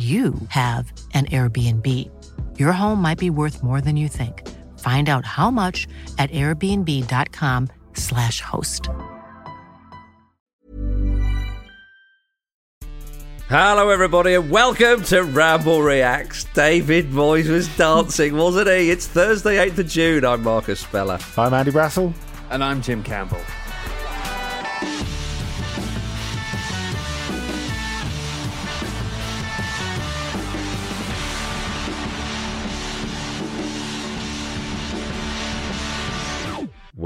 you have an Airbnb. Your home might be worth more than you think. Find out how much at airbnb.com/slash host. Hello, everybody, and welcome to Ramble Reacts. David Moyes was dancing, wasn't he? It's Thursday, 8th of June. I'm Marcus Speller. I'm Andy Brassell. And I'm Jim Campbell.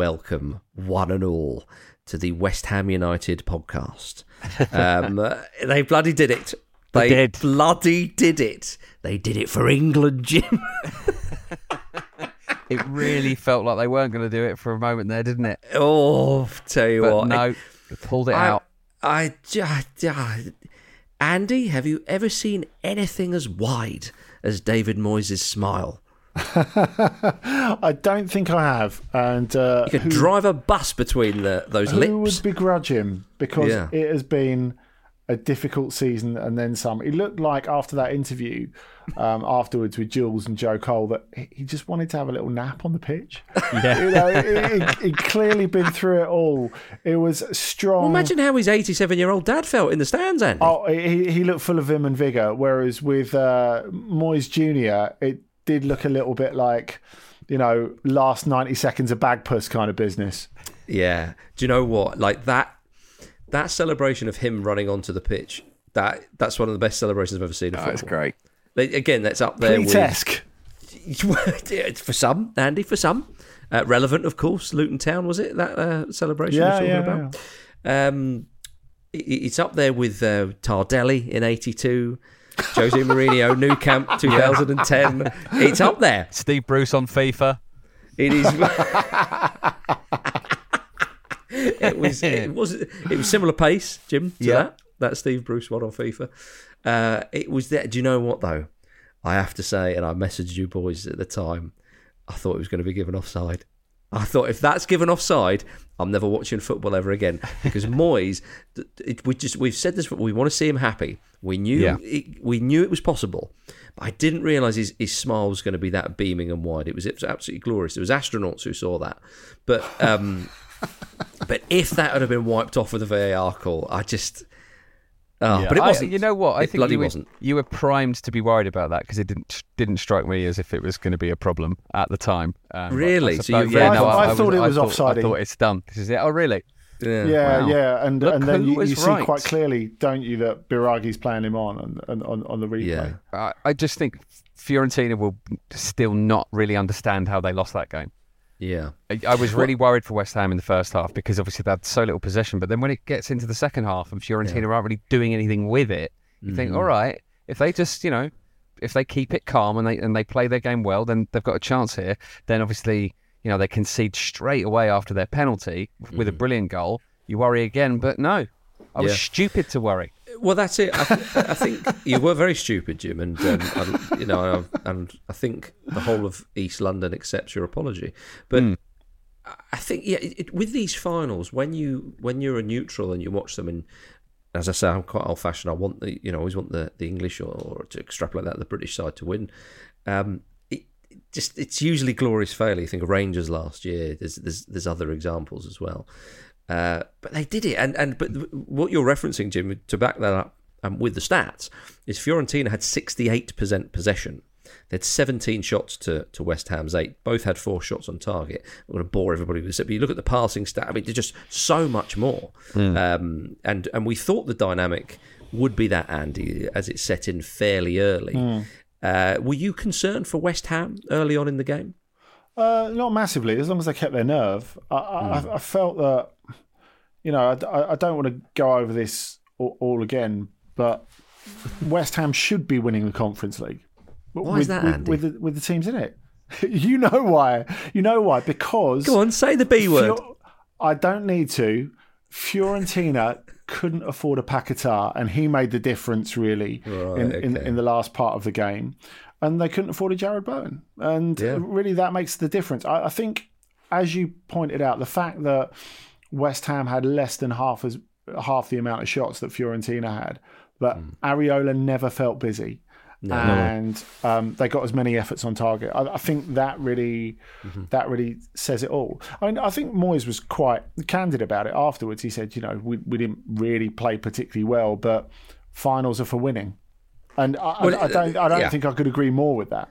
Welcome, one and all, to the West Ham United podcast. Um, they bloody did it. They, They did. bloody did it. They did it for England, Jim. It really felt like they weren't going to do it for a moment there, didn't it? oh, tell you But what. no, they pulled it I, out. I, I, I- Andy, have you ever seen anything as wide as David Moyes' smile? I don't think I have, and uh, You could who, drive a bus between the, those who lips. would begrudge him because Yeah. it has been a difficult season and then some. It looked like after that interview um, afterwards with Jules and Joe Cole that he- just wanted to have a little nap on the pitch. Yeah. You know, he- he- he'd clearly been through it all. It was strong. Well, imagine how his 87 year old dad felt in the stands, Andy. Oh, he, he looked full of vim and vigour, whereas with uh, Moyes Jr., it did look a little bit like, you know, last 90 seconds of bagpuss kind of business. Yeah. Do you know what? Like that that celebration of him running onto the pitch, that that's one of the best celebrations I've ever seen. in Oh, it's great. Like, again, that's up there with for some, Andy, for some. Uh, relevant, of course. Luton Town, was it that uh, celebration Yeah, we're talking yeah, about? Um, it, it's up there with uh, Tardelli in 82, Jose Mourinho, Nou Camp 2010. It's up there. Steve Bruce on FIFA. It is. it was. It was. It was similar pace, Jim. To Yeah. that that Steve Bruce one on FIFA. Uh, it was that. Do you know what though? I have to say, and I messaged you boys at the time. I thought it was going to be given offside. I thought if that's given offside, I'm never watching football ever again because Moyes. It, we just we've said this. We want to see him happy. We knew Yeah. it, we knew it was possible, but I didn't realise his, his smile was going to be that beaming and wide. It was it was absolutely glorious. It was astronauts who saw that, but um, but if that had have been wiped off with a VAR call, I just. Oh, Yeah. but it wasn't. you know what? I It think bloody you were, wasn't. you were primed to be worried about that because it didn't didn't strike me as if it was going to be a problem at the time. Um, Really? I So suppose- you yeah, read- no, I I, thought it was I thought, offsidey. I thought it's done. This is it. Oh, really? Yeah. Yeah, Wow. yeah, and Look and then you, you see right. quite clearly, don't you, that Biraghi's playing him on and, and on on the replay. Yeah. I, I just think Fiorentina will still not really understand how they lost that game. Yeah. I, I was really worried for West Ham in the first half because obviously they had so little possession. But then when it gets into the second half and Fiorentina aren't really doing anything with it, you think, mm-hmm. all right, if they just, you know, if they keep it calm and they and they play their game well, then they've got a chance here. Then obviously, you know, they concede straight away after their penalty with a mm-hmm. brilliant goal. You worry again, but no, I was Yeah. stupid to worry. Well, that's it. I, th- I think you were very stupid, Jim, and um, I, you know, I, and I think the whole of East London accepts your apology. But I think, yeah, it, it, with these finals, when you when you're a neutral and you watch them, and as I say, I'm quite old fashioned. I want the, you know, I always want the, the English or, or to extrapolate that the British side to win. Um, it, it just it's usually glorious failure. You think of Rangers last year. There's there's there's other examples as well. Uh, but they did it, and and but what you're referencing, Jim, to back that up um, with the stats, is Fiorentina had 68% possession. They had 17 shots to, to West Ham's eight. Both had four shots on target. I'm going to bore everybody with this, but you look at the passing stat. I mean, there's just so much more. Um, and and we thought the dynamic would be that Andy as it set in fairly early. Uh, were you concerned for West Ham early on in the game? Uh, not massively, as long as they kept their nerve. I, I, Hmm. I felt that, you know, I, I- don't want to go over this all, all again, but West Ham should be winning the Conference League. Why with, is that, with, Andy? With the, with the teams in it. you know why. You know why. Because. Go on, say the B word. Fior- I don't need to. Fiorentina couldn't afford a Paquetá, and he made the difference really Right, in, in, in the last part of the game. And they couldn't afford a Jarrod Bowen, and Yeah. really that makes the difference. I, I think, as you pointed out, the fact that West Ham had less than half as half the amount of shots that Fiorentina had, but Hmm. Areola never felt busy. And um, they got as many efforts on target. I, I think that really, Mm-hmm. that really says it all. I mean, I think Moyes was quite candid about it afterwards. He said, you know, we, we didn't really play particularly well, but finals are for winning. And I, Well, I, I don't, I don't yeah. think I could agree more with that.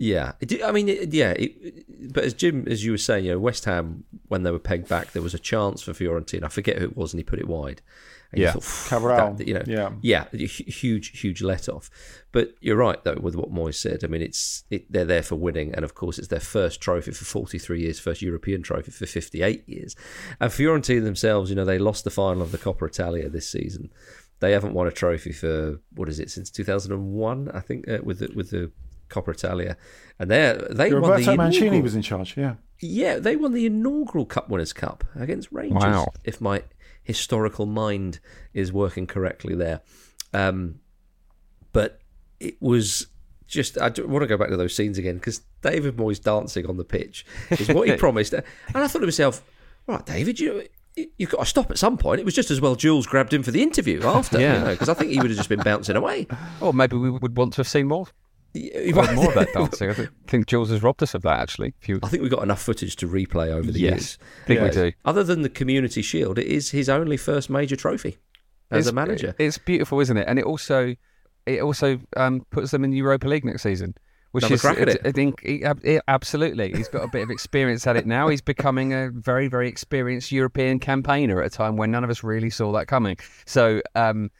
Yeah, It I mean, it, yeah. It, but as Jim, as you were saying, you know, West Ham when they were pegged back, there was a chance for Fiorentina. I forget who it was, and he put it wide. And you Yeah. thought, Cabral, that- you know, yeah. yeah, huge, huge let off. But you're right though with what Moyes said. I mean, it's it, they're there for winning, and of course, it's their first trophy for 43 years, first European trophy for 58 years. And Fiorentina themselves, you know, they lost the final of the Coppa Italia this season. They haven't won a trophy for what is it since 2001, I think, uh, with the, with the Coppa Italia, and they they won Roberto the Mancini inaugural- was in charge. Yeah, yeah, they won the inaugural Cup Winners' Cup against Rangers. Wow. If my historical mind is working correctly there. Um, but it was just, I want to go back to those scenes again because David Moyes dancing on the pitch is what he promised. And I thought to myself, right, David, you. You've got to stop at some point. It was just as well Jules grabbed him for the interview after, Yeah. you know, because I think he would have just been bouncing away. Or maybe we would want to have seen more, He- more of that dancing. I think Jules has robbed us of that, actually. You, I think we've got enough footage to replay over the yes, years. I think we do. Other than the Community Shield, it is his only first major trophy as a manager. It's beautiful, isn't it? And it also it also um, puts them in the Europa League next season. Which Another is, crack at it. I think, he, he- absolutely. He's got a bit of experience at it now. He's becoming a very, very experienced European campaigner at a time when none of us really saw that coming. So um,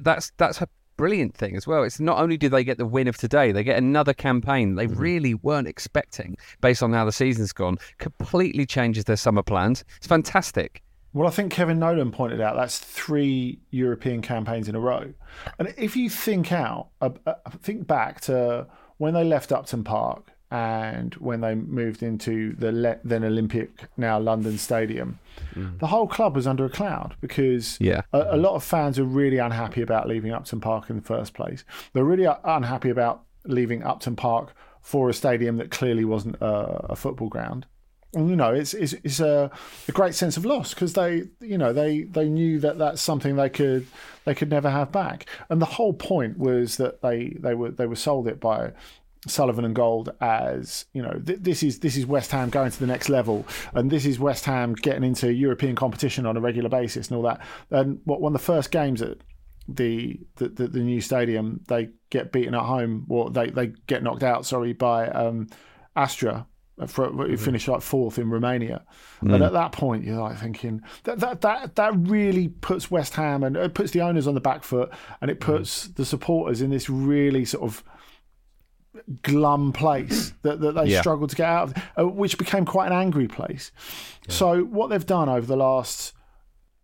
that's that's a brilliant thing as well. It's not only do they get the win of today, they get another campaign they Mm-hmm. really weren't expecting based on how the season's gone. Completely changes their summer plans. It's fantastic. Well, I think Kevin Nolan pointed out that's three European campaigns in a row. And if you think out, uh, uh, think back to when they left Upton Park and when they moved into the le- then Olympic, now London Stadium, mm. the whole club was under a cloud because Yeah. a, a lot of fans were really unhappy about leaving Upton Park in the first place. They're really unhappy about leaving Upton Park for a stadium that clearly wasn't a, a football ground. And, you know, it's it's, it's a, a great sense of loss because they, you know, they, they knew that that's something they could they could never have back. And the whole point was that they, they were they were sold it by Sullivan and Gold as you know th- this is this is West Ham going to the next level, and this is West Ham getting into European competition on a regular basis and all that. And what one of the first games at the the, the, the new stadium, they get beaten at home, or they, they get knocked out. Sorry, by um, Astra For, Mm-hmm. finished like fourth in Romania, and at that point you're like thinking that that that that really puts West Ham and it puts the owners on the back foot, and it puts the supporters in this really sort of glum place that, that they Yeah. struggled to get out of, uh, which became quite an angry place. So what they've done over the last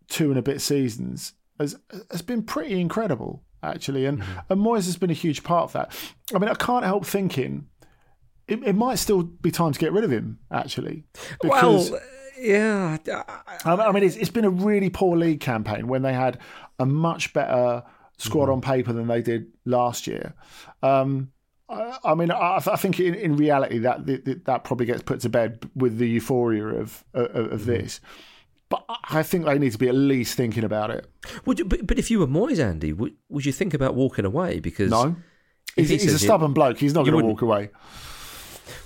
two and a bit seasons has has been pretty incredible, actually, and and Moyes has been a huge part of that. I mean, I can't help thinking it, it might still be time to get rid of him, actually, because. well, yeah. I- I I mean, it's, it's been a really poor league campaign when they had a much better squad on paper than they did last year. Um, I, I mean, I, I think in, in reality that, that that probably gets put to bed with the euphoria of of, of this. But I think they need to be at least thinking about it. Would you, but, but if you were Moyes, Andy, would, would you think about walking away? Because No, he's, he he's a stubborn bloke. He's not going to walk away.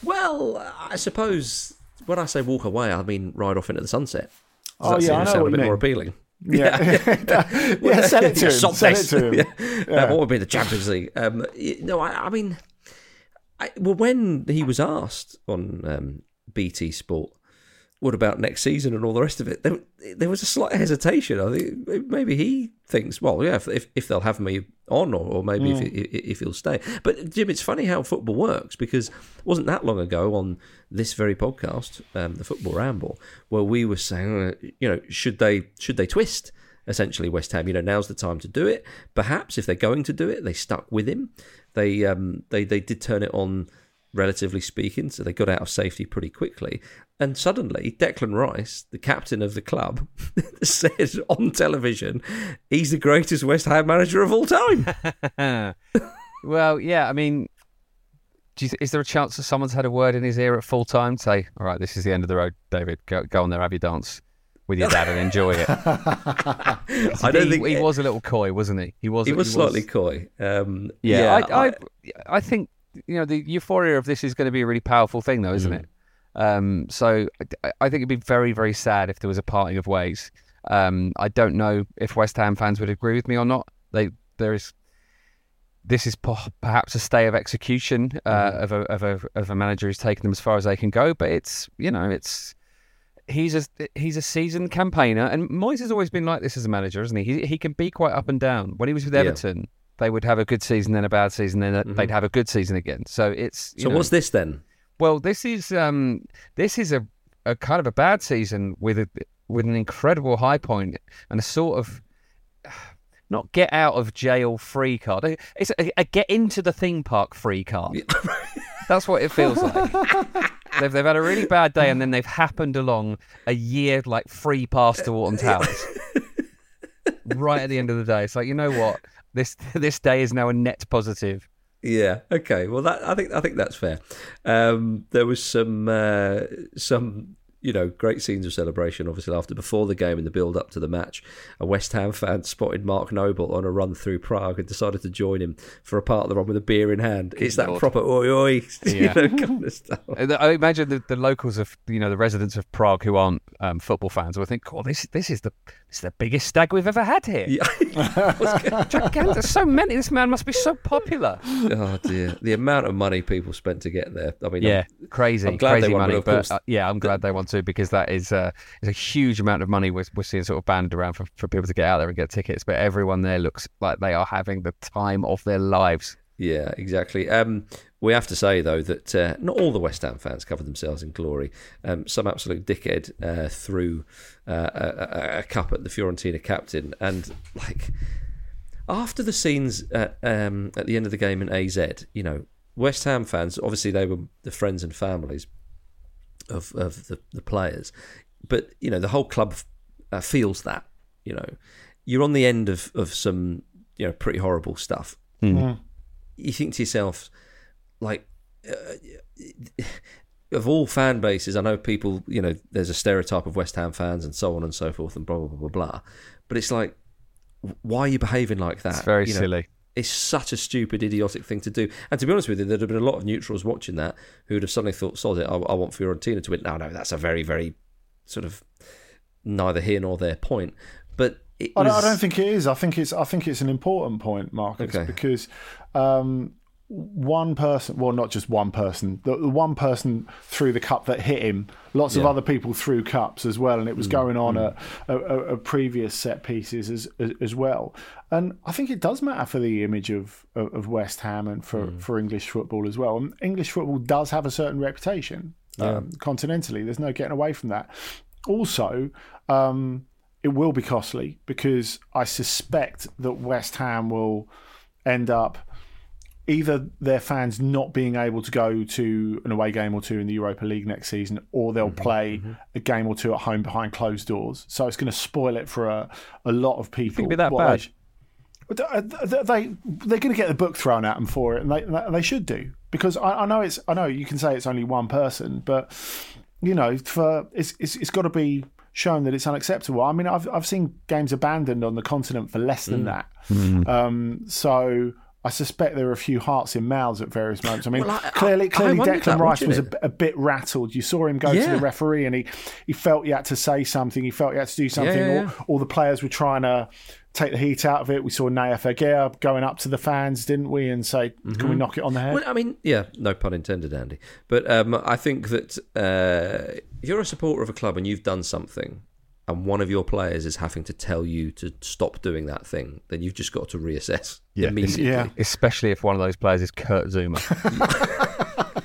Well, I suppose when I say walk away, I mean ride off into the sunset. Does Oh, that yeah, seem I to know sound a bit more appealing? Yeah, yeah, sell it to him. Sell it to him. Yeah. Yeah. Uh, what would be the Champions League? Um, no, I, I mean, I, well, when he was asked on um, BT Sport, what about next season and all the rest of it? There, there was a slight hesitation. I think maybe he thinks, well, yeah, if if, if they'll have me on, or, or maybe if, if he'll stay. But Jim, it's funny how football works because it wasn't that long ago on this very podcast, um, the Football Ramble, where we were saying, uh, you know, should they should they twist? Essentially, West Ham. You know, now's the time to do it. Perhaps if they're going to do it, they stuck with him. They um, they they did turn it on relatively speaking. So they got out of safety pretty quickly. And suddenly, Declan Rice, the captain of the club, said on television, he's the greatest West Ham manager of all time. well, yeah, I mean, do you th- is there a chance that someone's had a word in his ear at full time? Say, all right, this is the end of the road, David. Go, go on there, have your dance with your dad and enjoy it. I don't he, think he was a little coy, wasn't he? He was. He was slightly coy. Um, Yeah, yeah, I, I, I think you know the euphoria of this is going to be a really powerful thing, though, Mm. isn't it? Um, so I, I think it'd be very, very sad if there was a parting of ways. Um, I don't know if West Ham fans would agree with me or not. They there is this is po- perhaps a stay of execution uh, Mm-hmm. of a of a of a manager who's taken them as far as they can go, but it's you know it's. He's a he's a seasoned campaigner, and Moyes has always been like this as a manager, isn't he? He he can be quite up and down. When he was with Yeah. They would have a good season, then a bad season, then they'd have a good season again. So it's So know- what's this then? well, this is um, this is a, a kind of a bad season with a with an incredible high point and a sort of not get out of jail free card. It's a, a get into the theme park free card. That's what it feels like. they've they've had a really bad day and then they've happened along a year like free pass to Alton Towers. right at the end of the day, it's like you know what this this day is now a net positive. Yeah. Okay. Well, that I think I think that's fair. Um, there was some uh, some you know great scenes of celebration. Obviously, after before the game and the build up to the match, a West Ham fan spotted Mark Noble on a run through Prague and decided to join him for a part of the run with a beer in hand. it's that proper oi oi Yeah. you know, kind of stuff. I imagine the, the locals of you know the residents of Prague who aren't um, football fans will think, "Oh, this this is the this is the biggest stag we've ever had here." Yeah. Gigantic. There's so many. This man must be so popular. oh dear, the amount of money people spent to get there. I mean, Yeah, crazy, I'm glad they crazy won, but money. of But, course- uh, yeah, I'm glad they want to because that is uh, a huge amount of money we're, we're seeing sort of banded around for, for people to get out there and get tickets. But everyone there looks like they are having the time of their lives. Yeah, exactly. Um, we have to say though that uh, not all the West Ham fans covered themselves in glory. Um, some absolute dickhead uh, threw uh, a, a, a cup at the Fiorentina captain, and like after the scenes at, um, at the end of the game in AZ, you know, West Ham fans obviously they were the friends and families of of the, the players, but you know the whole club uh, feels that. You know, you're on the end of of some you know pretty horrible stuff you think to yourself, like, uh, of all fan bases, I know people, you know, there's a stereotype of West Ham fans and so on and so forth and blah, blah, blah, blah, blah. But it's like, why are you behaving like that? It's very You know, silly. It's such a stupid, idiotic thing to do. And to be honest with you, there'd have been a lot of neutrals watching that who would have suddenly thought, sod it, I, I want Fiorentina to win. No, no, that's a very, very sort of neither here nor there point. But it I was, don't, I don't think it is. I think it's I think it's an important point, Marcus, Okay. because um, one person, well, not just one person, the, the one person threw the cup that hit him. Lots of other people threw cups as well, and it was Mm, going on at, at, at, at previous set pieces as, as as well. And I think it does matter for the image of of, West Ham and for, Mm. for English football as well. And English football does have a certain reputation um, continentally. There's no getting away from that. Also, um, it will be costly because I suspect that West Ham will end up either their fans not being able to go to an away game or two in the Europa League next season, or they'll Mm-hmm, play a game or two at home behind closed doors. So it's going to spoil it for a, a lot of people. it'd be that bad? they uh, They, they they're going to get the book thrown at them for it, and they they should do because I, I know it's I know you can say it's only one person, but you know for it's it's, it's got to be shown that it's unacceptable. I mean, I've I've seen games abandoned on the continent for less Mm. than that. Um, so I suspect there were a few hearts in mouths at various moments. I mean, Well, I- clearly, I- I clearly, wondered Declan Rice was a, a bit rattled. You saw him go to the referee, and he he felt he had to say something. He felt he had to do something. yeah, All, yeah. all the players were trying to take the heat out of it. We saw Nayef Aguerd going up to the fans, didn't we, and say, "Can we knock it on the head?" Well, I mean, yeah, no pun intended, Andy. But um, I think that uh, if you're a supporter of a club and you've done something, and one of your players is having to tell you to stop doing that thing, then you've just got to reassess Yeah. immediately. yeah. Especially if one of those players is Kurt Zouma.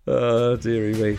Oh, dearie me.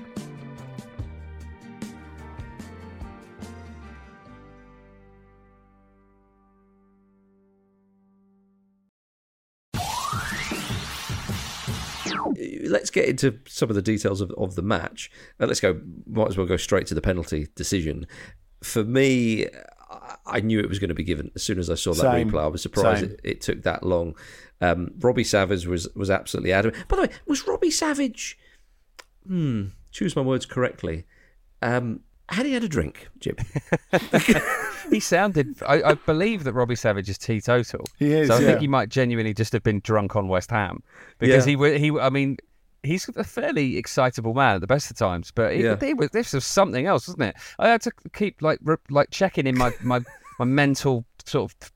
Let's get into some of the details of, of the match. Uh, let's go. Might as well go straight to the penalty decision. For me, I- I knew it was going to be given as soon as I saw that Same. replay. I was surprised it, it took that long. Um, Robbie Savage was was absolutely adamant. By the way, was Robbie Savage? Hmm. Choose my words correctly. Um, had he had a drink, Jim? he sounded. I, I believe that Robbie Savage is teetotal. He is, So I yeah. think he might genuinely just have been drunk on West Ham because Yeah. he wa- he. I mean, he's a fairly excitable man at the best of times, but he, Yeah. he was, this was something else, wasn't it? I had to keep like re, like checking in my my. My mental sort of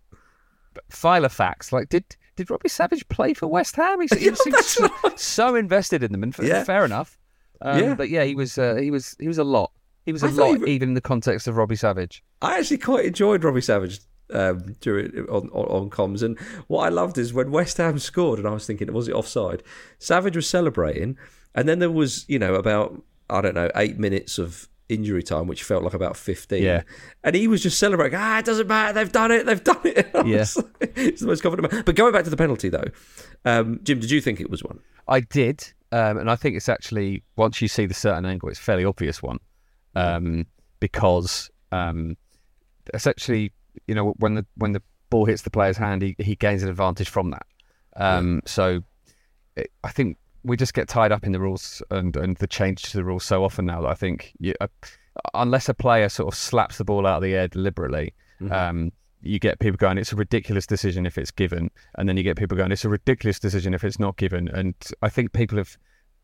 file of facts. Like, did did Robbie Savage play for West Ham? He, he Yeah, seemed so, so invested in them, and f- Yeah. fair enough. Um, Yeah. but yeah, he was uh, he was he was a lot. He was a I lot, even in the context of Robbie Savage. I actually quite enjoyed Robbie Savage um, during on, on comms, and what I loved is when West Ham scored, and I was thinking, was it offside? Savage was celebrating, and then there was you know about I don't know eight minutes of injury time, which felt like about fifteen. Yeah. and he was just celebrating. Ah, it doesn't matter. They've done it. They've done it. I Yeah. it's the most confident. Man. But going back to the penalty though, um, Jim, did you think it was one? I did, um, and I think it's actually once you see the certain angle, it's a fairly obvious one, um, because um, essentially, you know, when the when the ball hits the player's hand, he, he gains an advantage from that. Um, So it, I think we just get tied up in the rules and, and the change to the rules so often now that I think you, uh, unless a player sort of slaps the ball out of the air deliberately. Um, you get people going, it's a ridiculous decision if it's given. And then you get people going, it's a ridiculous decision if it's not given. And I think people have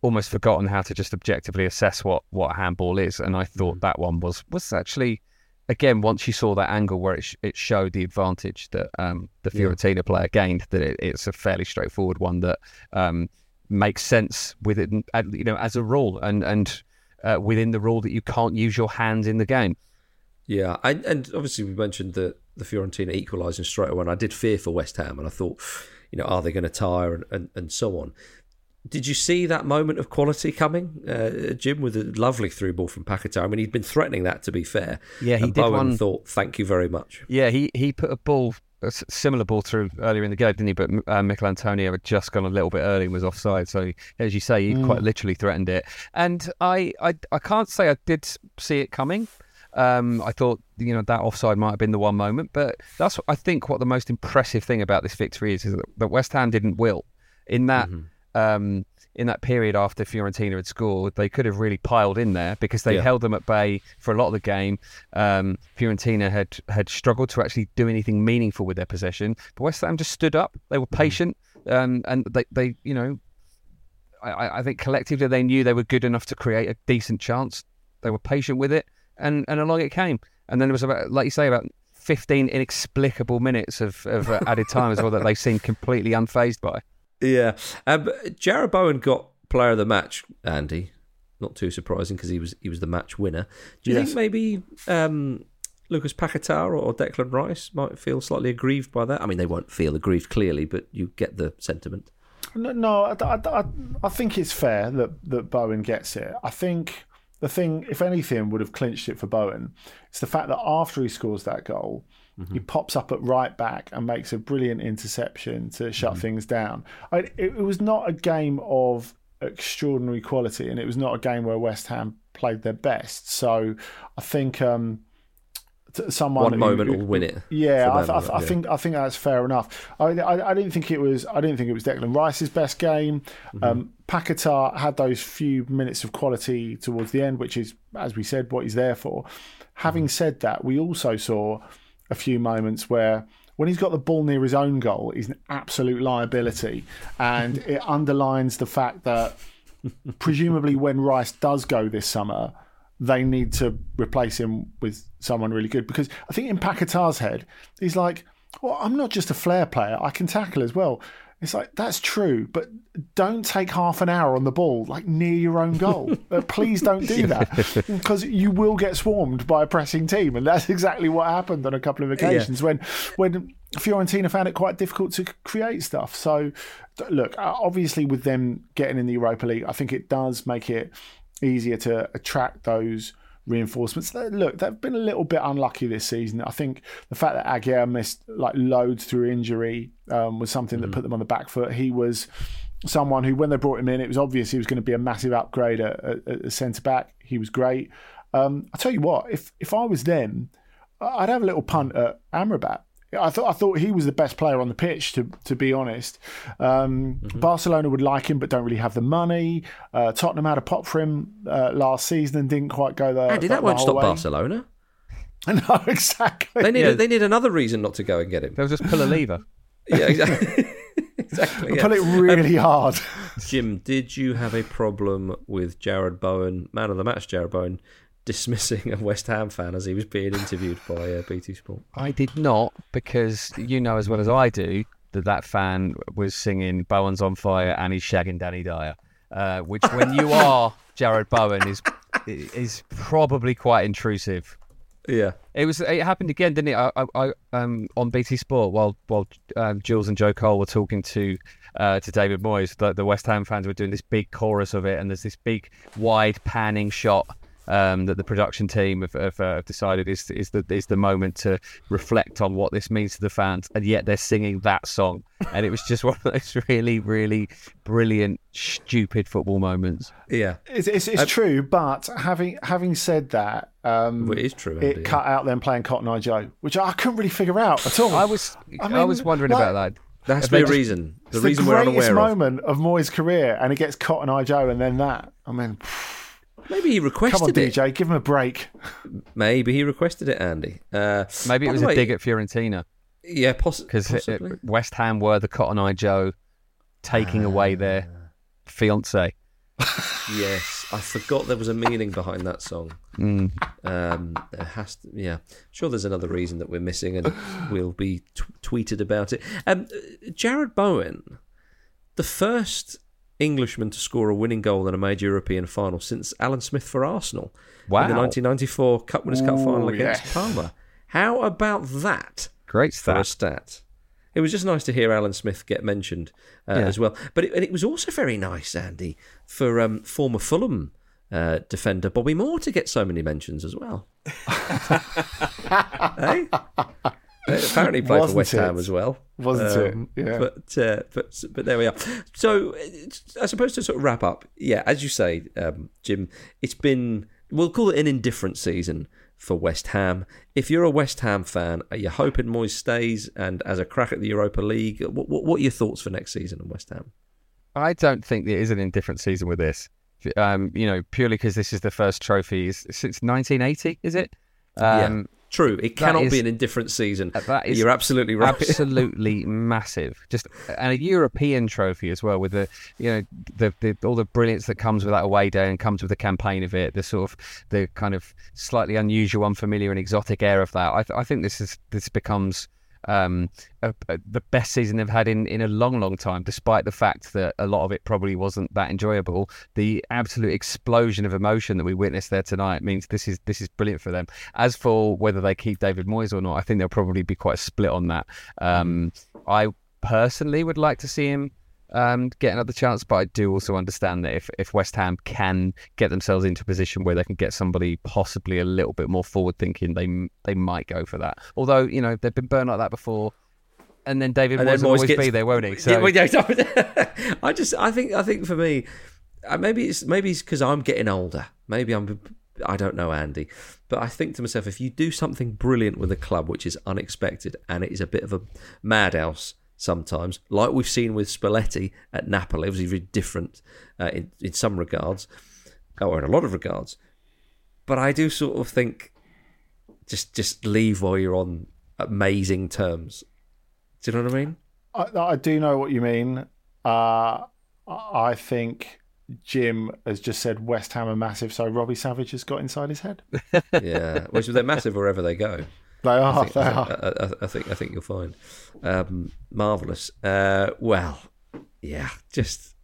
almost forgotten how to just objectively assess what, what a handball is. And I thought that one was was actually, again, once you saw that angle where it, sh- it showed the advantage that um, the Yeah. Fiorentina player gained, that it, it's a fairly straightforward one that um, makes sense within, you know, as a rule and, and uh, within the rule that you can't use your hands in the game. Yeah, and, and obviously we mentioned that the Fiorentina equalising straight away. And I did fear for West Ham, and I thought, you know, are they going to tire and, and, and so on. Did you see that moment of quality coming, uh, Jim, with a lovely through ball from Paquetá? I mean, he'd been threatening that, to be fair. Yeah, he and did Bowen one- thought, "Thank you very much." Yeah, he, he put a ball, a similar ball through earlier in the game, didn't he? But uh, Michael Antonio had just gone a little bit early and was offside. So, as you say, he quite literally threatened it. And I, I, I can't say I did see it coming. Um, I thought, you know, that offside might have been the one moment. But that's, I think, what the most impressive thing about this victory is, is that- West Ham didn't will. In that, um, in that period after Fiorentina had scored, they could have really piled in there because they Yeah. held them at bay for a lot of the game. Um, Fiorentina had had struggled to actually do anything meaningful with their possession, but West Ham just stood up. They were patient, um, and they, they, you know, I- I, I think collectively they knew they were good enough to create a decent chance. They were patient with it, and and along it came. And then there was about, like you say, about. 15 inexplicable minutes of, of uh, added time as well that they seemed completely unfazed by. Yeah, um, Jarrod Bowen got player of the match. Andy, not too surprising because he was he was the match winner. Do you Yes. think maybe um, Lucas Paquetá or, Declan Rice might feel slightly aggrieved by that? I mean, they won't feel aggrieved clearly, but you get the sentiment. No, no I, I, I, I think it's fair that, that Bowen gets it. I think the thing, if anything, would have clinched it for Bowen. It's the fact that after he scores that goal, he pops up at right back and makes a brilliant interception to shut things down. I, it, it was not a game of extraordinary quality, and it was not a game where West Ham played their best. So I think. Um, Someone One who- moment who- will win it Yeah, I, them, I, I yeah. think I think that's fair enough. I, I, I didn't think it was. I didn't think it was Declan Rice's best game. Mm-hmm. Um, had those few minutes of quality towards the end, which is, as we said, what he's there for. Having Mm-hmm. said that, we also saw a few moments where. When he's got the ball near his own goal, he's an absolute liability, and it underlines the fact that presumably when Rice does go this summer, they need to replace him with someone really good. Because I think in Paquetá's head, he's like, well, I'm not just a flair player, I can tackle as well. It's like, that's true, but don't take half an hour on the ball, like near your own goal. Uh, please don't do that because you will get swarmed by a pressing team. And that's exactly what happened on a couple of occasions when, when Fiorentina found it quite difficult to create stuff. So, look, obviously, with them getting in the Europa League, I think it does make it easier to attract those reinforcements. Look, they've been a little bit unlucky this season. I think the fact that Aguerd missed like loads through injury um, was something that put them on the back foot. He was someone who, when they brought him in, it was obvious he was going to be a massive upgrade at, at, at centre back. He was great. Um, I tell you what, if if I was them, I'd have a little punt at Amrabat. I thought I thought he was the best player on the pitch. To to be honest, um, Barcelona would like him, but don't really have the money. Uh, Tottenham had a pop for him uh, last season and didn't quite go there. Andy, that won't stop Barcelona. No, exactly. They need Yeah. they need another reason not to go and get him. They'll just pull a lever. Yeah, exactly. exactly. yeah. Pull it really hard. Jim, did you have a problem with Jarrod Bowen, man of the match, Jarrod Bowen, dismissing a West Ham fan as he was being interviewed by uh, BT Sport? I did not because you know as well as I do that that fan was singing "Bowen's on fire" and he's shagging Danny Dyer, uh, which when you are Jarrod Bowen is is probably quite intrusive. Yeah, it was. It happened again, didn't it? I, I, I um, on BT Sport while while um, Jules and Joe Cole were talking to uh, to David Moyes, the, the West Ham fans were doing this big chorus of it, and there's this big wide panning shot um, that the production team have, have, uh, decided is is the is the moment to reflect on what this means to the fans, and yet they're singing that song, and it was just one of those really really brilliant stupid football moments. Yeah, it's it's, it's true, but having having said that, um, well, it is true. It Andy, cut out them playing Cotton Eye Joe, which I couldn't really figure out at all. I was I, mean, I was wondering like, about that. There has to be a reason. The it's reason the we're greatest unaware moment of. Moyes' career, and he gets Cotton Eye Joe, and then that. I mean, maybe he requested come on, it. DJ, give him a break. Maybe he requested it, Andy. Uh, maybe it was way, a dig at Fiorentina. Yeah, poss- because. West Ham were the Cotton Eye Joe taking uh, away their fiance. yes, I forgot there was a meaning behind that song. Mm. Um, there has to, yeah. Sure, there's another reason that we're missing, and we'll be t- tweeted about it. Um, Jarrod Bowen, the first Englishman to score a winning goal in a major European final since Alan Smith for Arsenal wow. in the 1994 Cup Winners' Cup final against yes. Parma. How about that? Great for a stat. stat. It was just nice to hear Alan Smith get mentioned uh, Yeah. as well. But it, and it was also very nice, Andy, for um, former Fulham uh, defender Bobby Moore to get so many mentions as well. hey? Apparently played Wasn't for West it? Ham as well. Wasn't it? Yeah. But uh, but but there we are. So I suppose to sort of wrap up, yeah, as you say, um, Jim, it's been we'll call it an indifferent season for West Ham. If you're a West Ham fan, are you hoping Moyes stays and as a crack at the Europa League? What, what, what are your thoughts for next season in West Ham? I don't think there is an indifferent season with this. Um, you know, purely because this is the first trophy since 1980, is it? Um, yeah. True, it cannot is- be an indifferent season. Uh, that is You're absolutely right. absolutely massive. Just uh, and a European trophy as well, with the you know the, the all the brilliance that comes with that away day and comes with the campaign of it. The sort of the kind of slightly unusual, unfamiliar, and exotic air of that. I, th- I think this is this becomes um, a, a, the best season they've had in, in a long, long time, despite the fact that a lot of it probably wasn't that enjoyable. The absolute explosion of emotion that we witnessed there tonight means this is this is brilliant for them. As for whether they keep David Moyes or not, I think they'll probably be quite split on that. Um, I personally would like to see him um, get another chance, but I do also understand that if, if West Ham can get themselves into a position where they can get somebody possibly a little bit more forward thinking, they they might go for that. Although you know they've been burned like that before, and then David And Moyes will always gets- be there, won't he? So Yeah, well, yeah, I just, I think, I think for me, uh, maybe it's maybe it's because I'm getting older. Maybe I'm, I don't know, Andy, but I think to myself, if you do something brilliant with a club which is unexpected and it is a bit of a madhouse sometimes, like we've seen with Spalletti at Napoli, it was very different uh, in in some regards, or in a lot of regards. But I do sort of think, just just leave while you're on amazing terms. Do you know what I mean? I, I do know what you mean. Uh, I think Jim has just said West Ham are massive, so Robbie Savage has got inside his head. yeah, which they're massive wherever they go. They are. I think, they I, are. think- I, I, I think I think you'll find um, marvelous. Uh, well, yeah, just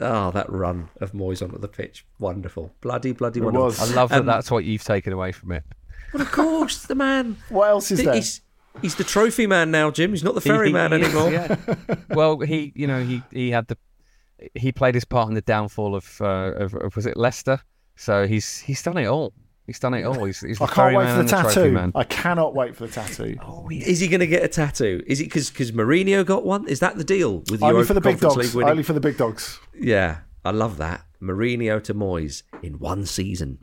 oh that run of Moyes onto the pitch, wonderful, bloody bloody It wonderful. was. I love that. Um, that's what you've taken away from it. Well, of course, the man. What else is there? He's, he's the trophy man now, Jim. He's not the ferry man He is, anymore. yeah. well, he, you know, he he had the he played his part in the downfall of, uh, of, of was it Leicester? So he's he's done it all. He's done it all. He's, he's the I can't wait man for the trophy tattoo. man. I cannot wait for the tattoo. Is he going to get a tattoo? Is it because because Mourinho got one? Is that the deal with Only Europa for the big Conference dogs. League winning? Only for the big dogs. Yeah, I love that. Mourinho to Moyes in one season.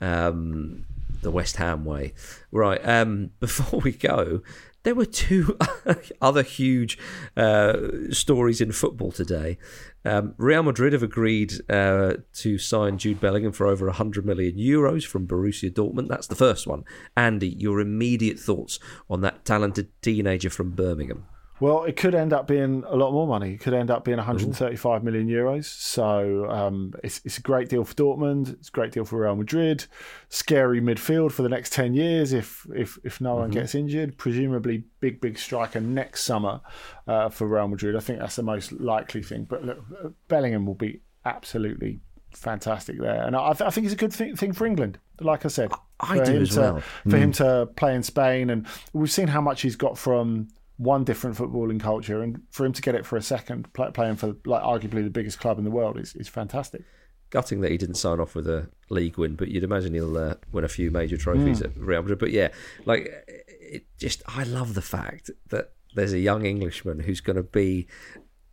Um, the West Ham way. Right. Um, before we go, there were two other huge uh, stories in football today. Um, Real Madrid have agreed uh, to sign Jude Bellingham for over 100 million euros from Borussia Dortmund. That's the first one. Andy, your immediate thoughts on that talented teenager from Birmingham? Well, it could end up being a lot more money. It could end up being 135 million euros. So um, it's, it's a great deal for Dortmund. It's a great deal for Real Madrid. Scary midfield for the next 10 years if if, if no one Mm-hmm. gets injured. Presumably, big, big striker next summer uh, for Real Madrid. I think that's the most likely thing. But look, Bellingham will be absolutely fantastic there. And I, th- I think it's a good thing, thing for England. Like I said, I for him as to, well. For him to play in Spain, and we've seen how much he's got from one different footballing culture, and for him to get it for a second, play, playing for like arguably the biggest club in the world, is, is fantastic. Gutting that he didn't sign off with a league win, but you'd imagine he'll uh, win a few major trophies at Real Madrid. But yeah, like it just, I love the fact that there's a young Englishman who's going to be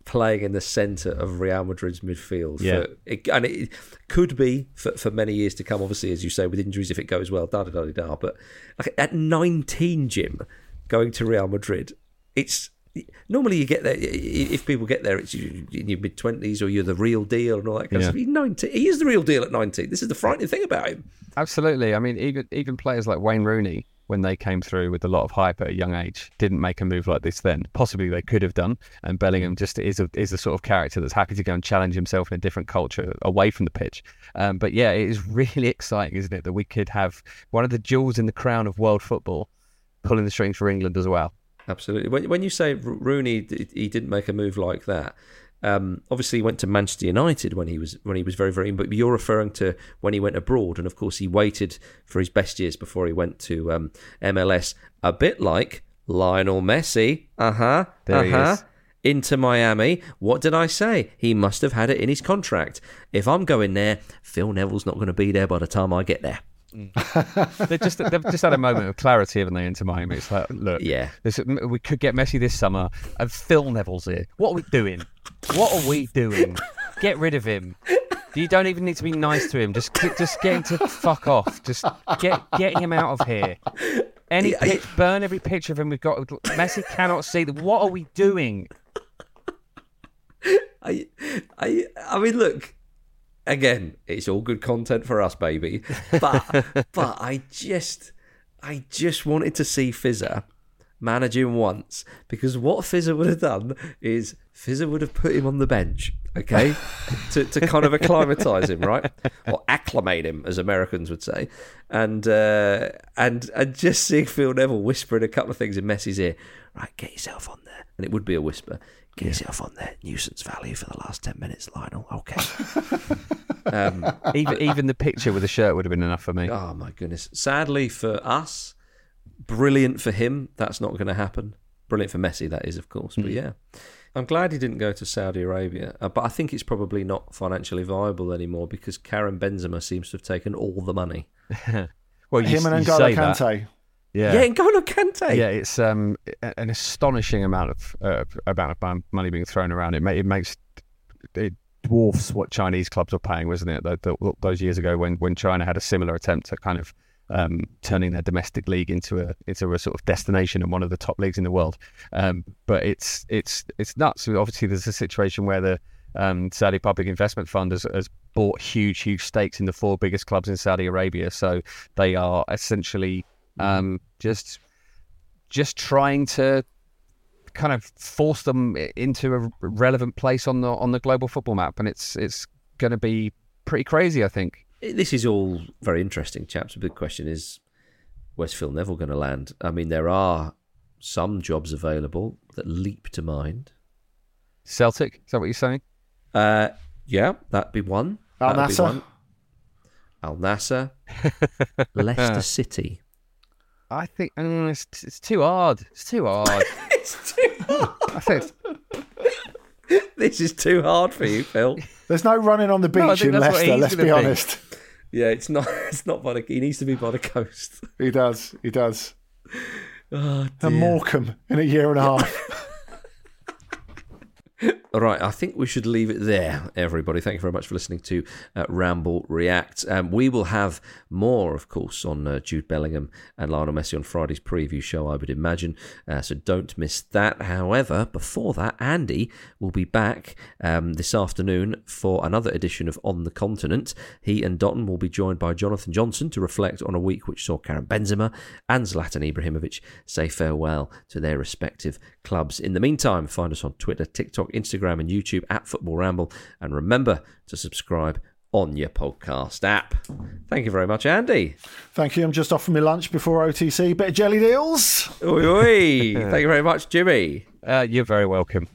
playing in the centre of Real Madrid's midfield. Yeah. For, it, and it could be for, for many years to come, obviously, as you say, with injuries, if it goes well, da da da da da. But like, at 19, Jim, going to Real Madrid, it's. Normally, you get there. If people get there, it's in your mid twenties, or you're the real deal, and all that kind Yeah. of stuff. He's nineteen. He is the real deal at nineteen. This is the frightening thing about him. Absolutely. I mean, even even players like Wayne Rooney, when they came through with a lot of hype at a young age, didn't make a move like this then. Possibly they could have done. And Bellingham just is a is the sort of character that's happy to go and challenge himself in a different culture away from the pitch. Um, but yeah, it is really exciting, isn't it, that we could have one of the jewels in the crown of world football pulling the strings for England as well. Absolutely. When, when you say Rooney, he didn't make a move like that. Um, obviously, he went to Manchester United when he was when he was very very. But you're referring to when he went abroad, and of course he waited for his best years before he went to um, MLS. A bit like Lionel Messi. Uh huh. There uh he huh. is. Inter Miami. What did I say? He must have had it in his contract. If I'm going there, Phil Neville's not going to be there by the time I get there. They've just they've just had a moment of clarity, haven't they, Inter Miami? It's like, look, Yeah. this, we could get Messi this summer, and Phil Neville's here. What are we doing? What are we doing? Get rid of him. You don't even need to be nice to him. Just just get him to fuck off. Just get get him out of here. Any pic, burn every picture of him we've got. Messi cannot see. The, what are we doing? I, I, I mean, look. Again, it's all good content for us, baby. But, but I just, I just wanted to see Fizzer manage him once because what Fizzer would have done is Fizzer would have put him on the bench, okay, to, to kind of acclimatise him, right, or acclimate him, as Americans would say, and uh, and and just seeing Phil Neville whispering a couple of things in Messi's ear, right, get yourself on there, and it would be a whisper. Get yourself on there. Nuisance value for the last 10 minutes, Lionel. Okay. um, Even even the picture with the shirt would have been enough for me. Oh my goodness! Sadly for us, brilliant for him. That's not going to happen. Brilliant for Messi, that is, of course. But yeah, I'm glad he didn't go to Saudi Arabia. Uh, but I think it's probably not financially viable anymore because Karim Benzema seems to have taken all the money. Well, you, Him and you N'Golo say that. Kante. Yeah. Yeah, N'Golo Kante. Yeah, it's um an astonishing amount of uh, amount of money being thrown around. It ma- it makes it dwarfs what Chinese clubs were paying, wasn't it? Th- th- Those years ago when when China had a similar attempt at kind of um, turning their domestic league into a into a sort of destination and one of the top leagues in the world. Um, but it's it's it's nuts. Obviously, there's a situation where the um, Saudi Public Investment Fund has, has bought huge, huge stakes in the four biggest clubs in Saudi Arabia. So they are essentially um, just just trying to kind of force them into a relevant place on the on the global football map, and it's it's going to be pretty crazy, I think. This is all very interesting, chaps. The big question is, where's Phil Neville going to land? I mean, there are some jobs available that leap to mind. Celtic, is that what you're saying? Uh, yeah, that'd be one. Al That'd be Nassr? one. Al Nassr, Leicester City. I think mm, it's, it's too hard. It's too hard. it's too hard. I think This is too hard for you, Phil. There's no running on the beach No, in Leicester. Let's be be. honest. Yeah, it's not. It's not by the. He needs to be by the coast. He does. He does. Oh, And Morecambe in a year and a half. All right, I think we should leave it there, everybody. Thank you very much for listening to uh, Ramble React. Um, we will have more, of course, on uh, Jude Bellingham and Lionel Messi on Friday's preview show, I would imagine. Uh, so don't miss that. However, before that, Andy will be back um, this afternoon for another edition of On the Continent. He and Dotun will be joined by Jonathan Johnson to reflect on a week which saw Karim Benzema and Zlatan Ibrahimovic say farewell to their respective clubs. In the meantime, find us on Twitter, TikTok, Instagram Instagram and YouTube at Football Ramble. And remember to subscribe on your podcast app. Thank you very much, Andy. Thank you. I'm just off for my lunch before OTC. Bit of jellied eels. Oi, oi. thank you very much, Jimmy. Uh, you're very welcome.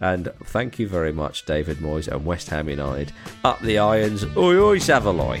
And thank you very much, David Moyes and West Ham United. Up the irons. Oi, oi, Saveloy.